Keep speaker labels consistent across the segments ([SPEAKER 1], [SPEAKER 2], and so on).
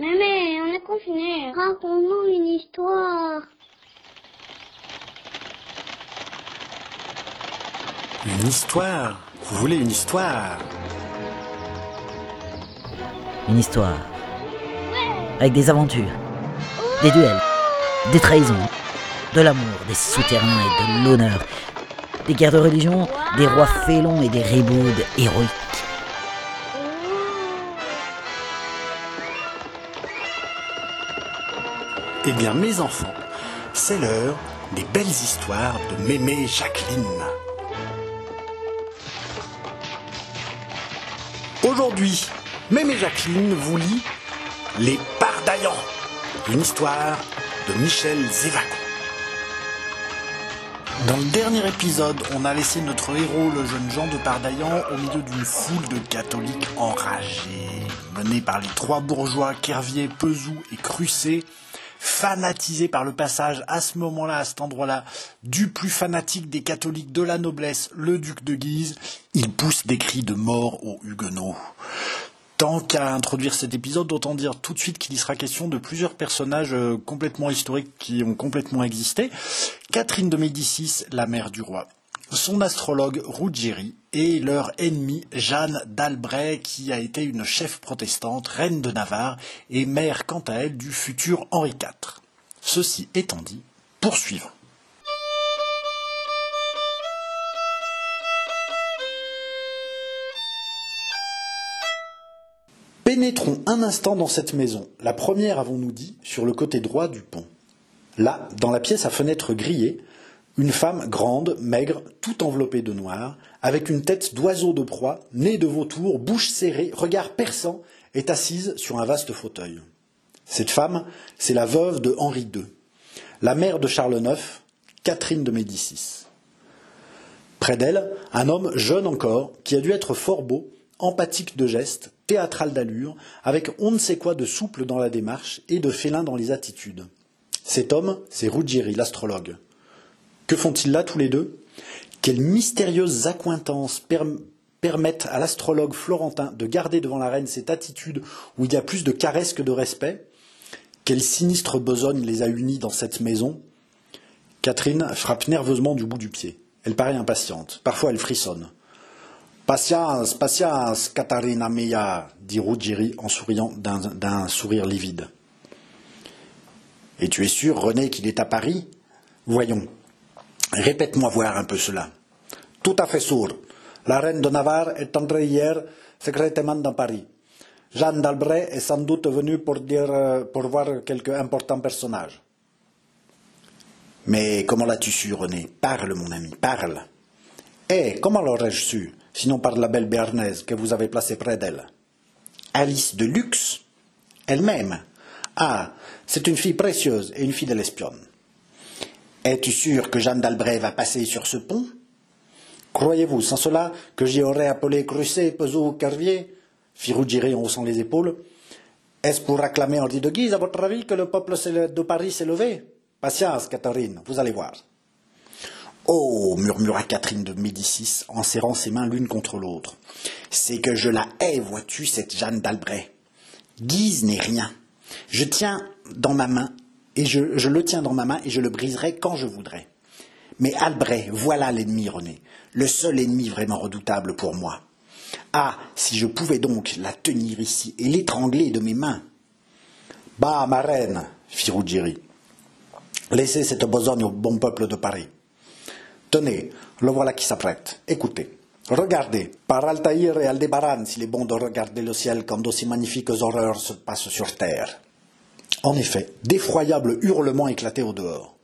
[SPEAKER 1] Mais, on est confinés. Raconte-nous une histoire.
[SPEAKER 2] Une histoire Vous voulez une histoire?
[SPEAKER 3] Une histoire. Avec des aventures, des duels, des trahisons, de l'amour, des souterrains et de l'honneur, des guerres de religion, des rois félons et des ribaudes héroïques.
[SPEAKER 2] Eh bien, mes enfants, c'est l'heure des belles histoires de Mémé Jacqueline. Aujourd'hui, Mémé Jacqueline vous lit Les Pardaillants, une histoire de Michel Zévaco. Dans le dernier épisode, on a laissé notre héros, le jeune Jean de Pardaillan, au milieu d'une foule de catholiques enragés, menés par les trois bourgeois Kervier, Pezou et Crucé, fanatisés par le passage à ce moment-là, à cet endroit-là, du plus fanatique des catholiques de la noblesse, le duc de Guise, il pousse des cris de mort aux Huguenots. Tant qu'à introduire cet épisode, autant dire tout de suite qu'il y sera question de plusieurs personnages euh, complètement historiques qui ont complètement existé. Catherine de Médicis, la mère du roi. Son astrologue Ruggieri et leur ennemi Jeanne d'Albret qui a été une chef protestante, reine de Navarre et mère quant à elle du futur Henri IV. Ceci étant dit, poursuivons. Pénétrons un instant dans cette maison, la première, avons-nous dit, sur le côté droit du pont. Là, dans la pièce à fenêtre grillée, une femme grande, maigre, tout enveloppée de noir, avec une tête d'oiseau de proie, nez de vautour, bouche serrée, regard perçant, est assise sur un vaste fauteuil. Cette femme, c'est la veuve de Henri II, la mère de Charles IX, Catherine de Médicis. Près d'elle, un homme jeune encore, qui a dû être fort beau, empathique de geste, théâtral d'allure, avec on ne sait quoi de souple dans la démarche et de félin dans les attitudes. Cet homme, c'est Ruggieri, l'astrologue. Que font-ils là tous les deux? Quelles mystérieuses accointances permettent à l'astrologue florentin de garder devant la reine cette attitude où il y a plus de caresses que de respect? Quelle sinistre besogne les a unis dans cette maison? Catherine frappe nerveusement du bout du pied. Elle paraît impatiente. Parfois elle frissonne. Patience, patience, Katharina mia, dit Ruggieri en souriant d'un sourire livide. Et tu es sûr, René, qu'il est à Paris? Voyons. Répète-moi voir un peu cela. Tout à fait sûr. La reine de Navarre est entrée hier secrètement dans Paris. Jeanne d'Albret est sans doute venue pour, dire, euh, pour voir quelque important personnage. Mais comment l'as-tu su, René? Parle, mon ami, parle. Eh, comment l'aurais-je su sinon par la belle Béarnaise que vous avez placée près d'elle? Alice de Luxe Elle-même. Ah, c'est une fille précieuse et une fidèle espionne. Es-tu sûr que Jeanne d'Albret va passer sur ce pont? Croyez-vous, sans cela, que j'y aurais appelé Crusset, Pezot ou Kervier fit Ruggieri en haussant les épaules. Est-ce pour acclamer Henri de Guise, à votre avis, que le peuple de Paris s'est levé? Patience, Catherine, vous allez voir. Oh, murmura Catherine de Médicis en serrant ses mains l'une contre l'autre. C'est que je la hais, vois-tu, cette Jeanne d'Albret. Guise n'est rien. Je tiens dans ma main, et je, le tiens dans ma main, et je le briserai quand je voudrais. Mais Albret, voilà l'ennemi, René, le seul ennemi vraiment redoutable pour moi. Ah, si je pouvais donc la tenir ici et l'étrangler de mes mains. Bah, ma reine, fit Ruggieri, laissez cette besogne au bon peuple de Paris. Tenez, le voilà qui s'apprête. Écoutez. Regardez, par Altaïr et Aldébaran, s'il est bon de regarder le ciel quand d'aussi magnifiques horreurs se passent sur terre. En effet, d'effroyables hurlements éclataient au dehors.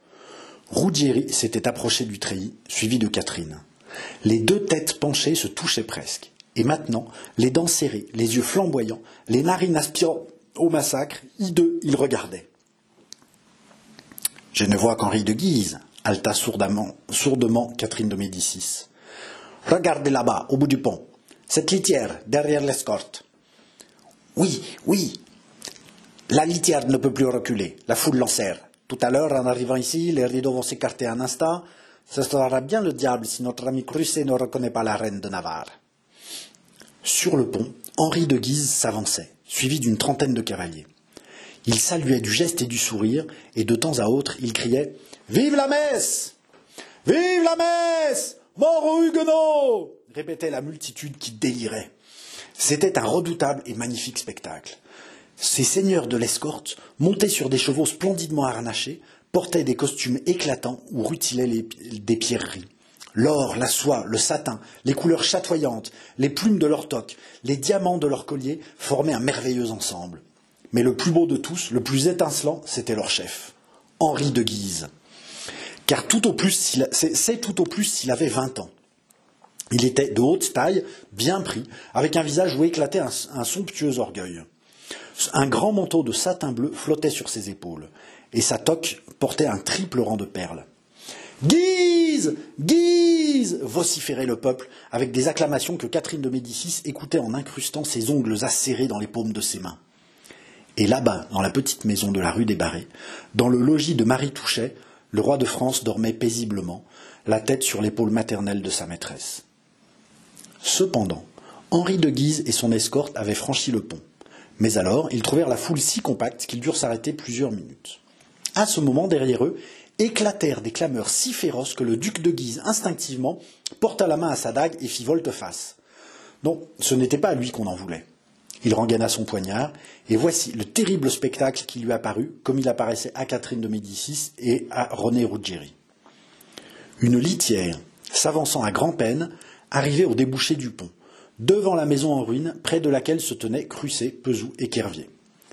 [SPEAKER 2] Ruggieri s'était approché du treillis, suivi de Catherine. Les deux têtes penchées se touchaient presque. Et maintenant, les dents serrées, les yeux flamboyants, les narines aspirant au massacre, hideux, ils regardaient. Je ne vois qu'Henri de Guise, halta sourdement, sourdement Catherine de Médicis. Regardez là-bas, au bout du pont. Cette litière, derrière l'escorte. Oui, oui. La litière ne peut plus reculer. La foule l'enserre. Tout à l'heure, en arrivant ici, les rideaux vont s'écarter un instant. Ce sera bien le diable si notre ami Crusset ne reconnaît pas la reine de Navarre. Sur le pont, Henri de Guise s'avançait, suivi d'une trentaine de cavaliers. Il saluait du geste et du sourire, et de temps à autre, il criait Vive la messe Vive la messe Mort aux Huguenots répétait la multitude qui délirait. C'était un redoutable et magnifique spectacle. Ces seigneurs de l'escorte, montés sur des chevaux splendidement harnachés, portaient des costumes éclatants ou rutilaient des pierreries. L'or, la soie, le satin, les couleurs chatoyantes, les plumes de leur toque, les diamants de leur collier formaient un merveilleux ensemble. Mais le plus beau de tous, le plus étincelant, c'était leur chef, Henri de Guise. Car tout au plus, c'est tout au plus s'il avait vingt ans. Il était de haute taille, bien pris, avec un visage où éclatait un somptueux orgueil. Un grand manteau de satin bleu flottait sur ses épaules, et sa toque portait un triple rang de perles. Guise Guise vociférait le peuple, avec des acclamations que Catherine de Médicis écoutait en incrustant ses ongles acérés dans les paumes de ses mains. Et là-bas, dans la petite maison de la rue des Barrés, dans le logis de Marie Touchet, le roi de France dormait paisiblement, la tête sur l'épaule maternelle de sa maîtresse. Cependant, Henri de Guise et son escorte avaient franchi le pont. Mais alors, ils trouvèrent la foule si compacte qu'ils durent s'arrêter plusieurs minutes. À ce moment, derrière eux, éclatèrent des clameurs si féroces que le duc de Guise, instinctivement, porta la main à sa dague et fit volte-face. Non, ce n'était pas à lui qu'on en voulait. Il rengaina son poignard, et voici le terrible spectacle qui lui apparut, comme il apparaissait à Catherine de Médicis et à René Ruggieri. Une litière, s'avançant à grand-peine, arrivait au débouché du pont, devant la maison en ruine, près de laquelle se tenaient Crucé, Pesou et Kervier.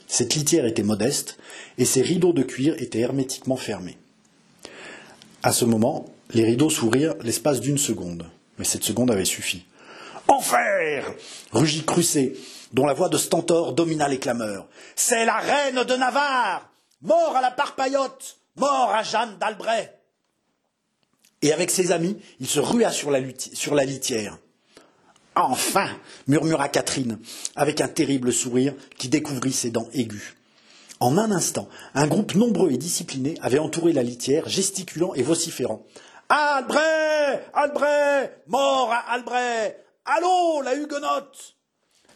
[SPEAKER 2] Cette litière était modeste, et ses rideaux de cuir étaient hermétiquement fermés. À ce moment, les rideaux s'ouvrirent l'espace d'une seconde, mais cette seconde avait suffi. Enfer rugit Crucé, dont la voix de Stentor domina les clameurs. C'est la reine de Navarre Mort à la Parpaillotte Mort à Jeanne d'Albret Et avec ses amis, il se rua sur la litière. Enfin murmura Catherine, avec un terrible sourire qui découvrit ses dents aiguës. En un instant, un groupe nombreux et discipliné avait entouré la litière, gesticulant et vociférant. Albret Albret Mort à Albret Allô, la huguenote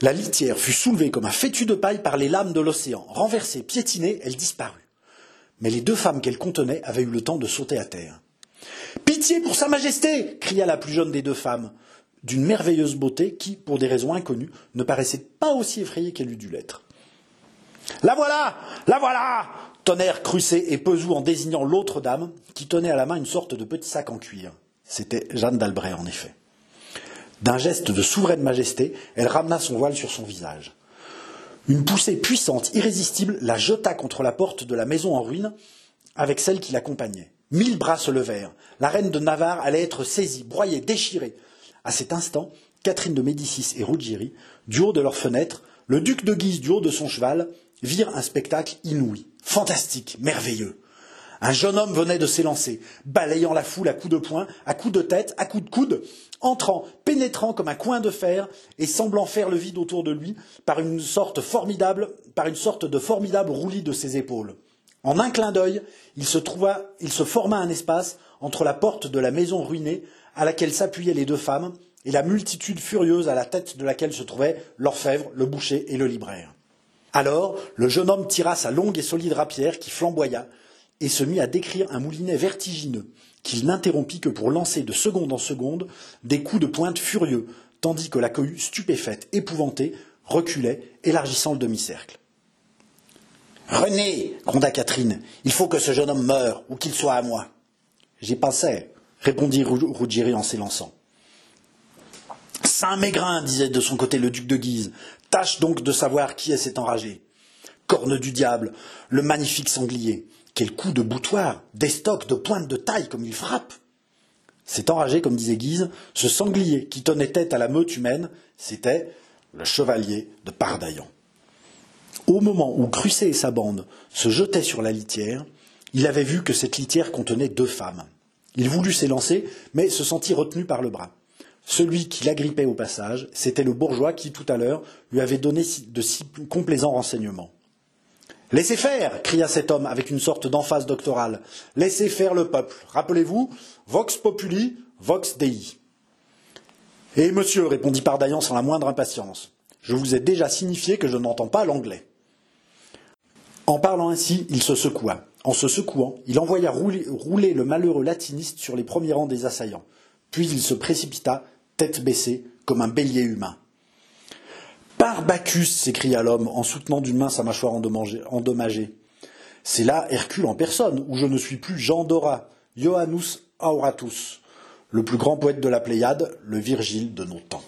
[SPEAKER 2] La litière fut soulevée comme un fétu de paille par les lames de l'océan. Renversée, piétinée, elle disparut. Mais les deux femmes qu'elle contenait avaient eu le temps de sauter à terre. Pitié pour Sa Majesté cria la plus jeune des deux femmes, d'une merveilleuse beauté qui, pour des raisons inconnues, ne paraissait pas aussi effrayée qu'elle eût dû l'être. La voilà La voilà tonnèrent Crucé et Pesou en désignant l'autre dame, qui tenait à la main une sorte de petit sac en cuir. C'était Jeanne d'Albret, en effet. D'un geste de souveraine majesté, elle ramena son voile sur son visage. Une poussée puissante, irrésistible, la jeta contre la porte de la maison en ruine avec celle qui l'accompagnait. Mille bras se levèrent. La reine de Navarre allait être saisie, broyée, déchirée. À cet instant, Catherine de Médicis et Ruggieri, du haut de leur fenêtre, le duc de Guise du haut de son cheval, virent un spectacle inouï, fantastique, merveilleux. Un jeune homme venait de s'élancer, balayant la foule à coups de poing, à coups de tête, à coups de coude, entrant, pénétrant comme un coin de fer et semblant faire le vide autour de lui par une sorte formidable, par une sorte de formidable roulis de ses épaules. En un clin d'œil, il se trouva, il se forma un espace entre la porte de la maison ruinée à laquelle s'appuyaient les deux femmes et la multitude furieuse à la tête de laquelle se trouvaient l'orfèvre, le boucher et le libraire. Alors, le jeune homme tira sa longue et solide rapière qui flamboya, et se mit à décrire un moulinet vertigineux, qu'il n'interrompit que pour lancer de seconde en seconde des coups de pointe furieux, tandis que la cohue, stupéfaite, épouvantée, reculait, élargissant le demi-cercle. René, gronda Catherine, il faut que ce jeune homme meure, ou qu'il soit à moi. J'y pensais, répondit Ruggieri en s'élançant. Saint Mégrin, disait de son côté le duc de Guise, tâche donc de savoir qui est cet enragé. Corne du diable, le magnifique sanglier. Quel coup de boutoir, d'estoc, de pointe de taille comme il frappe. Cet enragé, comme disait Guise, ce sanglier qui tenait tête à la meute humaine, c'était le chevalier de Pardaillan. Au moment où Crucé et sa bande se jetaient sur la litière, il avait vu que cette litière contenait deux femmes. Il voulut s'élancer, mais se sentit retenu par le bras. Celui qui l'agrippait au passage, c'était le bourgeois qui, tout à l'heure, lui avait donné de si complaisants renseignements. Laissez faire cria cet homme avec une sorte d'emphase doctorale. Laissez faire le peuple. Rappelez-vous, vox populi, vox dei. Eh, monsieur, répondit Pardaillan sans la moindre impatience, je vous ai déjà signifié que je n'entends pas l'anglais. En parlant ainsi, il se secoua. En se secouant, il envoya rouler, le malheureux latiniste sur les premiers rangs des assaillants. Puis il se précipita, tête baissée, comme un bélier humain. Par Bacchus s'écria l'homme en soutenant d'une main sa mâchoire endommagée. C'est là Hercule en personne, où je ne suis plus Jean Dora, Ioannus Auratus, le plus grand poète de la Pléiade, le Virgile de nos temps.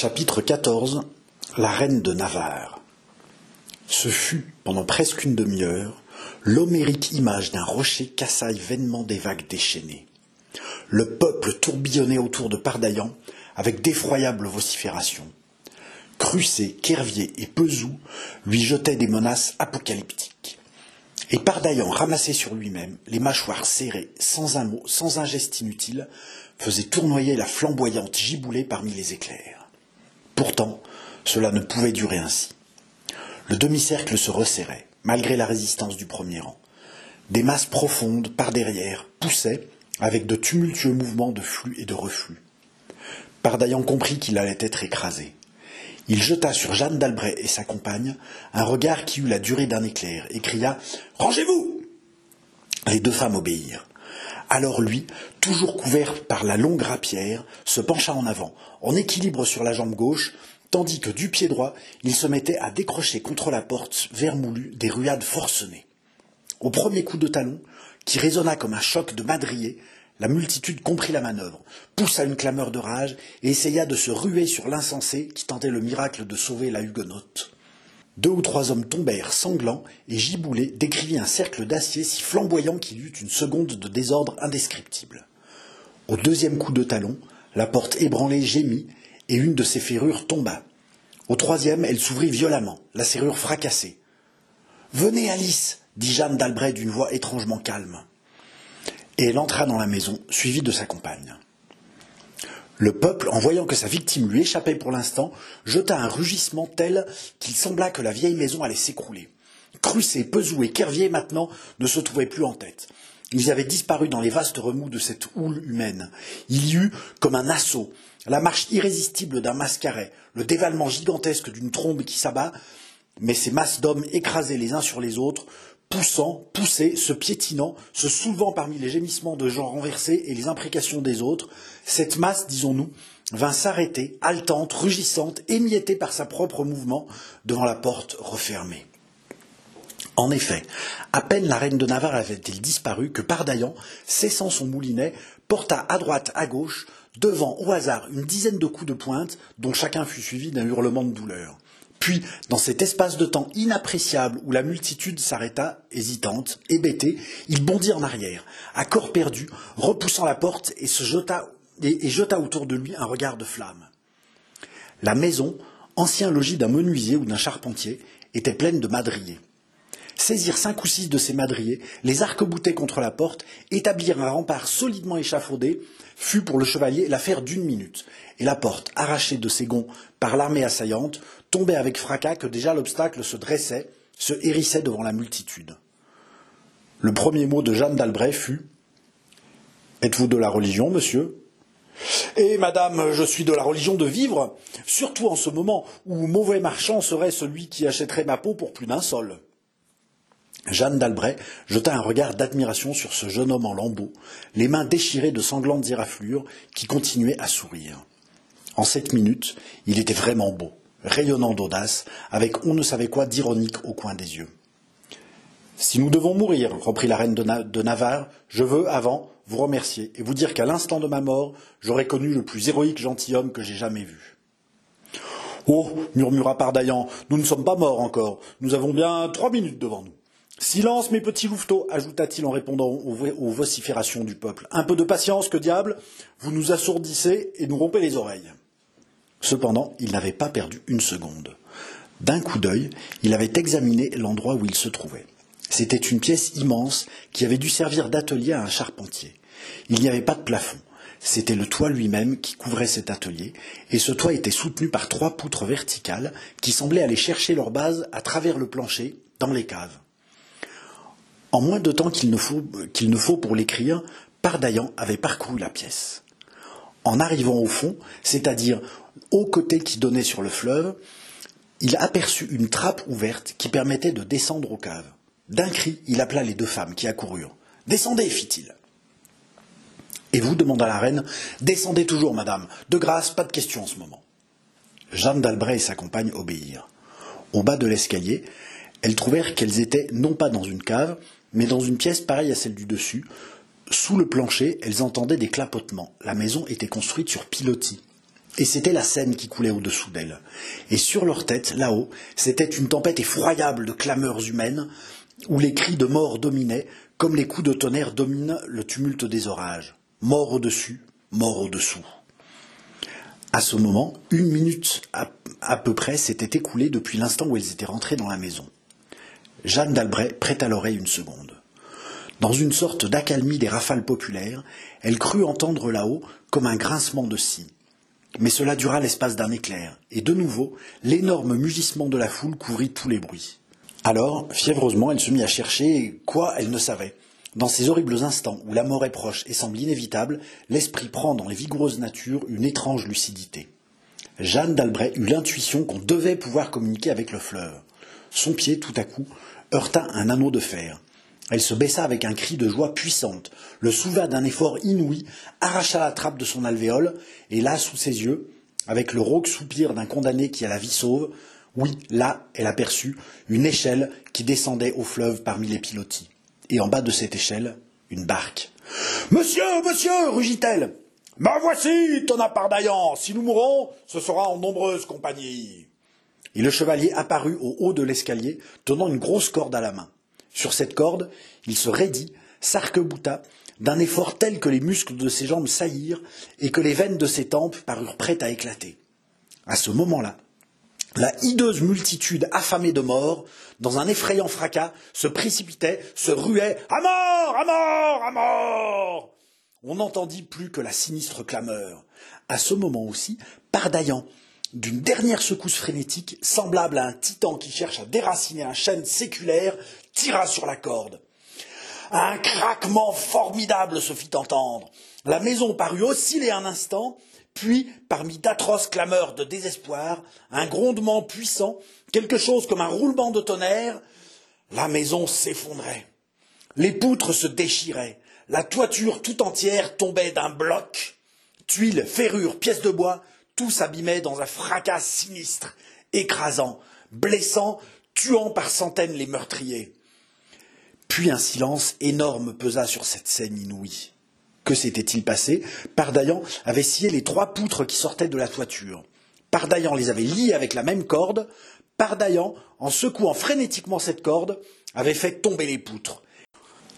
[SPEAKER 2] Chapitre 14 La reine de Navarre Ce fut, pendant presque une demi-heure, l'homérique image d'un rocher cassaille vainement des vagues déchaînées. Le peuple tourbillonnait autour de Pardaillan avec d'effroyables vociférations. Crucé, Kervier et Pezou lui jetaient des menaces apocalyptiques. Et Pardaillan, ramassé sur lui-même, les mâchoires serrées, sans un mot, sans un geste inutile, faisait tournoyer la flamboyante giboulée parmi les éclairs. Pourtant, cela ne pouvait durer ainsi. Le demi-cercle se resserrait, malgré la résistance du premier rang. Des masses profondes, par derrière, poussaient, avec de tumultueux mouvements de flux et de reflux. Pardaillan comprit qu'il allait être écrasé. Il jeta sur Jeanne d'Albret et sa compagne un regard qui eut la durée d'un éclair et cria Rangez-vous Les deux femmes obéirent. Alors lui, toujours couvert par la longue rapière, se pencha en avant, en équilibre sur la jambe gauche, tandis que du pied droit, il se mettait à décrocher contre la porte vermoulue des ruades forcenées. Au premier coup de talon, qui résonna comme un choc de madrier, la multitude comprit la manœuvre, poussa une clameur de rage et essaya de se ruer sur l'insensé qui tentait le miracle de sauver la huguenote. Deux ou trois hommes tombèrent sanglants, et Giboulé décrivit un cercle d'acier si flamboyant qu'il eut une seconde de désordre indescriptible. Au deuxième coup de talon, la porte ébranlée gémit, et une de ses ferrures tomba. Au troisième, elle s'ouvrit violemment, la serrure fracassée. Venez, Alice, dit Jeanne d'Albret d'une voix étrangement calme. Et elle entra dans la maison, suivie de sa compagne. Le peuple, en voyant que sa victime lui échappait pour l'instant, jeta un rugissement tel qu'il sembla que la vieille maison allait s'écrouler. Crucé, Pezou et Kervier, maintenant, ne se trouvaient plus en tête. Ils avaient disparu dans les vastes remous de cette houle humaine. Il y eut, comme un assaut, la marche irrésistible d'un mascaret, le dévalement gigantesque d'une trombe qui s'abat, mais ces masses d'hommes écrasés les uns sur les autres, poussant, poussés, se piétinant, se soulevant parmi les gémissements de gens renversés et les imprécations des autres, cette masse, disons-nous, vint s'arrêter, haletante, rugissante, émiettée par sa propre mouvement, devant la porte refermée. En effet, à peine la reine de Navarre avait-elle disparu que Pardaillan, cessant son moulinet, porta à droite, à gauche, devant au hasard une dizaine de coups de pointe, dont chacun fut suivi d'un hurlement de douleur. Puis, dans cet espace de temps inappréciable où la multitude s'arrêta, hésitante, hébétée, il bondit en arrière, à corps perdu, repoussant la porte et se jeta, et, jeta autour de lui un regard de flamme. La maison, ancien logis d'un menuisier ou d'un charpentier, était pleine de madriers. Saisir cinq ou six de ces madriers, les arc-bouter contre la porte, établir un rempart solidement échafaudé, fut pour le chevalier l'affaire d'une minute, et la porte, arrachée de ses gonds par l'armée assaillante, tombait avec fracas que déjà l'obstacle se dressait, se hérissait devant la multitude. Le premier mot de Jeanne d'Albret fut Êtes-vous de la religion, monsieur Eh, madame, je suis de la religion de vivre, surtout en ce moment où mauvais marchand serait celui qui achèterait ma peau pour plus d'un sol. Jeanne d'Albret jeta un regard d'admiration sur ce jeune homme en lambeaux, les mains déchirées de sanglantes éraflures, qui continuait à sourire. En sept minutes, il était vraiment beau, rayonnant d'audace, avec on ne savait quoi d'ironique au coin des yeux. Si nous devons mourir, reprit la reine de, Navarre, je veux, avant, vous remercier et vous dire qu'à l'instant de ma mort, j'aurais connu le plus héroïque gentilhomme que j'ai jamais vu. Oh, murmura Pardaillan, nous ne sommes pas morts encore, nous avons bien trois minutes devant nous. Silence, mes petits louveteaux, ajouta-t-il en répondant aux, vociférations du peuple. Un peu de patience, que diable, vous nous assourdissez et nous rompez les oreilles. Cependant, il n'avait pas perdu une seconde. D'un coup d'œil, il avait examiné l'endroit où il se trouvait. C'était une pièce immense qui avait dû servir d'atelier à un charpentier. Il n'y avait pas de plafond. C'était le toit lui-même qui couvrait cet atelier, et ce toit était soutenu par trois poutres verticales qui semblaient aller chercher leur base à travers le plancher, dans les caves. En moins de temps qu'il ne faut, qu'il ne faut pour l'écrire, Pardaillan avait parcouru la pièce. En arrivant au fond, c'est-à-dire au côté qui donnait sur le fleuve, il aperçut une trappe ouverte qui permettait de descendre aux caves. D'un cri, il appela les deux femmes qui accoururent. Descendez, fit-il. Et vous, demanda la reine, descendez toujours, madame. De grâce, pas de question en ce moment. Jeanne d'Albret et sa compagne obéirent. Au bas de l'escalier, elles trouvèrent qu'elles étaient non pas dans une cave, mais dans une pièce pareille à celle du dessus. Sous le plancher, elles entendaient des clapotements. La maison était construite sur pilotis. Et c'était la Seine qui coulait au-dessous d'elles. Et sur leur tête, là-haut, c'était une tempête effroyable de clameurs humaines, où les cris de mort dominaient, comme les coups de tonnerre dominent le tumulte des orages. Mort au-dessus, mort au-dessous. À ce moment, une minute à, peu près s'était écoulée depuis l'instant où elles étaient rentrées dans la maison. Jeanne d'Albret prêta l'oreille une seconde. Dans une sorte d'accalmie des rafales populaires, elle crut entendre là-haut comme un grincement de scie. Mais cela dura l'espace d'un éclair, et de nouveau, l'énorme mugissement de la foule couvrit tous les bruits. Alors, fiévreusement, elle se mit à chercher quoi elle ne savait. Dans ces horribles instants où la mort est proche et semble inévitable, l'esprit prend dans les vigoureuses natures une étrange lucidité. Jeanne d'Albret eut l'intuition qu'on devait pouvoir communiquer avec le fleuve. Son pied, tout à coup, heurta un anneau de fer. Elle se baissa avec un cri de joie puissante, le souleva d'un effort inouï, arracha la trappe de son alvéole, et là, sous ses yeux, avec le rauque soupir d'un condamné qui a la vie sauve, oui, là, elle aperçut une échelle qui descendait au fleuve parmi les pilotis. Et en bas de cette échelle, une barque. Monsieur, monsieur, rugit-elle. Ma voici, ton appardaillant. Si nous mourons, ce sera en nombreuse compagnie. Et le chevalier apparut au haut de l'escalier, tenant une grosse corde à la main. Sur cette corde, il se raidit, s'arc-bouta, d'un effort tel que les muscles de ses jambes saillirent et que les veines de ses tempes parurent prêtes à éclater. À ce moment-là, la hideuse multitude affamée de mort, dans un effrayant fracas, se précipitait, se ruait À mort À mort À mort On n'entendit plus que la sinistre clameur. À ce moment aussi, Pardaillan, d'une dernière secousse frénétique, semblable à un titan qui cherche à déraciner un chêne séculaire, tira sur la corde. Un craquement formidable se fit entendre. La maison parut osciller un instant, puis, parmi d'atroces clameurs de désespoir, un grondement puissant, quelque chose comme un roulement de tonnerre, la maison s'effondrait. Les poutres se déchiraient, la toiture tout entière tombait d'un bloc, tuiles, ferrures, pièces de bois, tout s'abîmait dans un fracas sinistre, écrasant, blessant, tuant par centaines les meurtriers. Puis un silence énorme pesa sur cette scène inouïe. Que s'était-il passé Pardaillan avait scié les trois poutres qui sortaient de la toiture. Pardaillan les avait liées avec la même corde. Pardaillan, en secouant frénétiquement cette corde, avait fait tomber les poutres.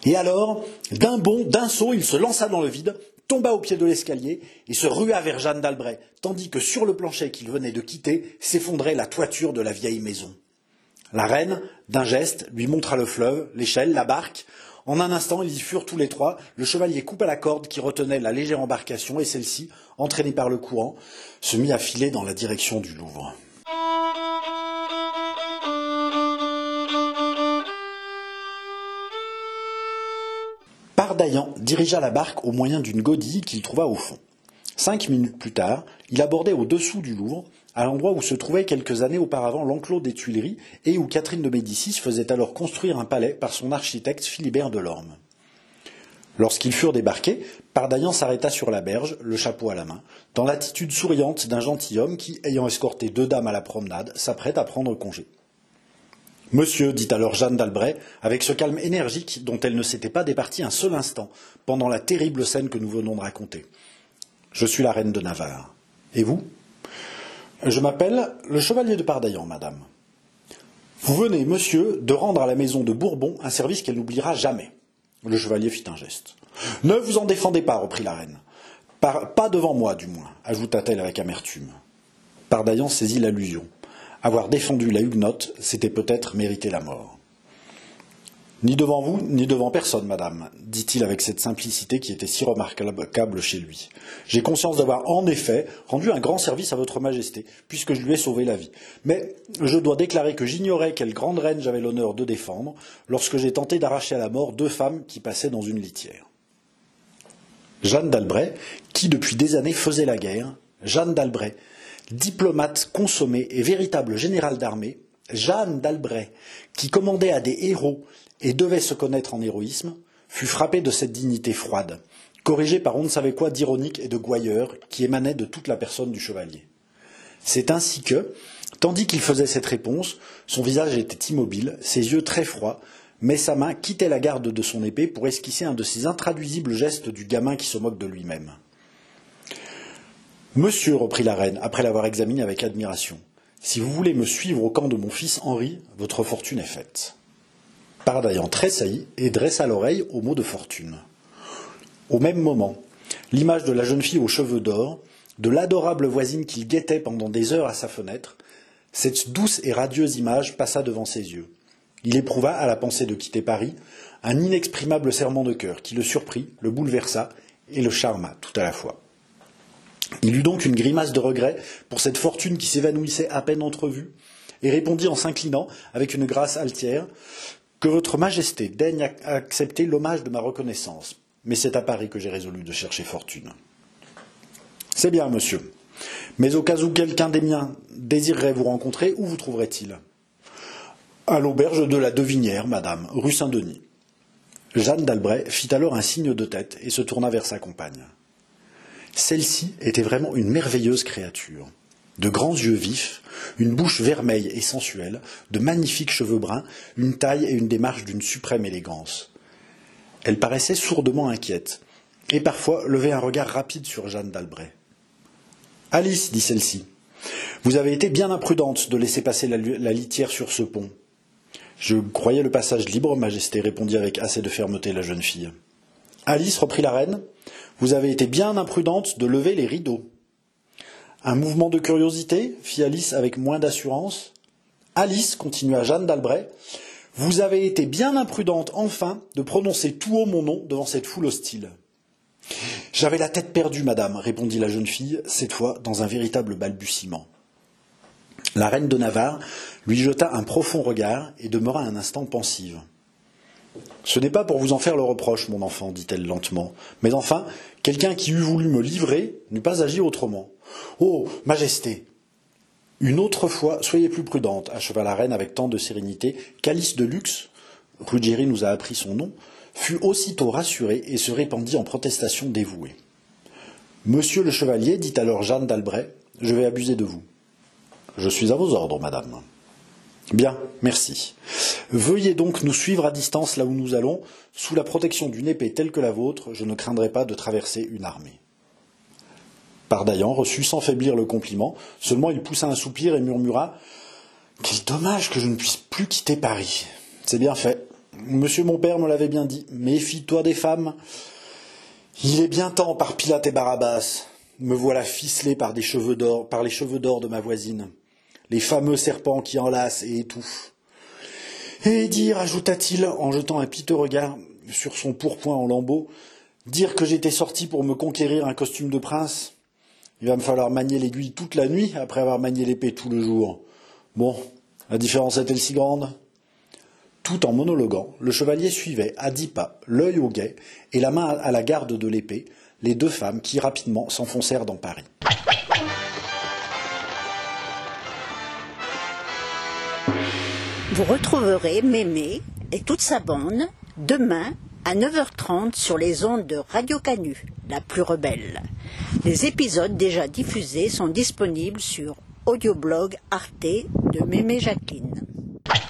[SPEAKER 2] Et alors, d'un bond, d'un saut, il se lança dans le vide, tomba au pied de l'escalier et se rua vers Jeanne d'Albret, tandis que sur le plancher qu'il venait de quitter s'effondrait la toiture de la vieille maison. La reine, d'un geste, lui montra le fleuve, l'échelle, la barque. En un instant, ils y furent tous les trois. Le chevalier coupa la corde qui retenait la légère embarcation et celle-ci, entraînée par le courant, se mit à filer dans la direction du Louvre. Pardaillan dirigea la barque au moyen d'une godille qu'il trouva au fond. Cinq minutes plus tard, il abordait au-dessous du Louvre, à l'endroit où se trouvait quelques années auparavant l'enclos des Tuileries et où Catherine de Médicis faisait alors construire un palais par son architecte Philibert Delorme. Lorsqu'ils furent débarqués, Pardaillan s'arrêta sur la berge, le chapeau à la main, dans l'attitude souriante d'un gentilhomme qui, ayant escorté deux dames à la promenade, s'apprête à prendre congé. Monsieur, dit alors Jeanne d'Albret, avec ce calme énergique dont elle ne s'était pas départie un seul instant pendant la terrible scène que nous venons de raconter. Je suis la reine de Navarre. Et vous? Je m'appelle le chevalier de Pardaillan, madame. Vous venez, monsieur, de rendre à la maison de Bourbon un service qu'elle n'oubliera jamais. Le chevalier fit un geste. Ne vous en défendez pas, reprit la reine. pas devant moi, du moins, ajouta-t-elle avec amertume. Pardaillan saisit l'allusion. Avoir défendu la huguenote, c'était peut-être mériter la mort. Ni devant vous, ni devant personne, madame, dit-il avec cette simplicité qui était si remarquable chez lui. J'ai conscience d'avoir en effet rendu un grand service à votre majesté, puisque je lui ai sauvé la vie. Mais je dois déclarer que j'ignorais quelle grande reine j'avais l'honneur de défendre lorsque j'ai tenté d'arracher à la mort deux femmes qui passaient dans une litière. Jeanne d'Albret, qui depuis des années faisait la guerre, Jeanne d'Albret, diplomate consommée et véritable général d'armée, Jeanne d'Albret, qui commandait à des héros et devait se connaître en héroïsme, fut frappée de cette dignité froide, corrigée par on ne savait quoi d'ironique et de gouailleur qui émanait de toute la personne du chevalier. C'est ainsi que, tandis qu'il faisait cette réponse, son visage était immobile, ses yeux très froids, mais sa main quittait la garde de son épée pour esquisser un de ces intraduisibles gestes du gamin qui se moque de lui-même. Monsieur, reprit la reine, après l'avoir examiné avec admiration, si vous voulez me suivre au camp de mon fils Henri, votre fortune est faite. Pardaillan tressaillit et dressa l'oreille au mot de fortune. Au même moment, l'image de la jeune fille aux cheveux d'or, de l'adorable voisine qu'il guettait pendant des heures à sa fenêtre, cette douce et radieuse image passa devant ses yeux. Il éprouva, à la pensée de quitter Paris, un inexprimable serment de cœur qui le surprit, le bouleversa et le charma tout à la fois. Il eut donc une grimace de regret pour cette fortune qui s'évanouissait à peine entrevue, et répondit en s'inclinant, avec une grâce altière, Que votre Majesté daigne accepter l'hommage de ma reconnaissance, mais c'est à Paris que j'ai résolu de chercher fortune. C'est bien, monsieur. Mais au cas où quelqu'un des miens désirerait vous rencontrer, où vous trouverait-il? À l'auberge de la Devinière, madame, rue Saint-Denis. Jeanne d'Albret fit alors un signe de tête et se tourna vers sa compagne. Celle-ci était vraiment une merveilleuse créature. De grands yeux vifs, une bouche vermeille et sensuelle, de magnifiques cheveux bruns, une taille et une démarche d'une suprême élégance. Elle paraissait sourdement inquiète, et parfois levait un regard rapide sur Jeanne d'Albret. Alice, dit celle-ci, vous avez été bien imprudente de laisser passer la, la litière sur ce pont. Je croyais le passage libre, Majesté, répondit avec assez de fermeté la jeune fille. Alice, reprit la reine, vous avez été bien imprudente de lever les rideaux. Un mouvement de curiosité fit Alice avec moins d'assurance. Alice, continua Jeanne d'Albret, vous avez été bien imprudente, enfin, de prononcer tout haut mon nom devant cette foule hostile. J'avais la tête perdue, madame, répondit la jeune fille, cette fois dans un véritable balbutiement. La reine de Navarre lui jeta un profond regard et demeura un instant pensive. Ce n'est pas pour vous en faire le reproche, mon enfant, dit-elle lentement, mais enfin, quelqu'un qui eût voulu me livrer n'eût pas agi autrement. Oh, Majesté Une autre fois, soyez plus prudente, acheva la reine avec tant de sérénité qu'Alice de Luxe, Ruggieri nous a appris son nom, fut aussitôt rassurée et se répandit en protestations dévouées. Monsieur le chevalier, dit alors Jeanne d'Albret, je vais abuser de vous. Je suis à vos ordres, madame. Bien, merci. Veuillez donc nous suivre à distance là où nous allons. Sous la protection d'une épée telle que la vôtre, je ne craindrai pas de traverser une armée. Pardaillan reçut sans faiblir le compliment, seulement il poussa un soupir et murmura Quel dommage que je ne puisse plus quitter Paris. C'est bien fait. Monsieur mon père me l'avait bien dit. Méfie-toi des femmes. Il est bien temps par Pilate et Barabbas. Me voilà ficelé par des cheveux d'or, par les cheveux d'or de ma voisine les fameux serpents qui enlacent et étouffent. Et dire, ajouta-t-il, en jetant un piteux regard sur son pourpoint en lambeaux, dire que j'étais sorti pour me conquérir un costume de prince. Il va me falloir manier l'aiguille toute la nuit après avoir manié l'épée tout le jour. Bon, la différence est-elle si grande? Tout en monologuant, le chevalier suivait, à dix pas, l'œil au guet et la main à la garde de l'épée, les deux femmes qui rapidement s'enfoncèrent dans Paris.
[SPEAKER 4] Vous retrouverez Mémé et toute sa bande demain à 9h30 sur les ondes de Radio Canu, la plus rebelle. Les épisodes déjà diffusés sont disponibles sur audioblog Arte de Mémé Jacqueline.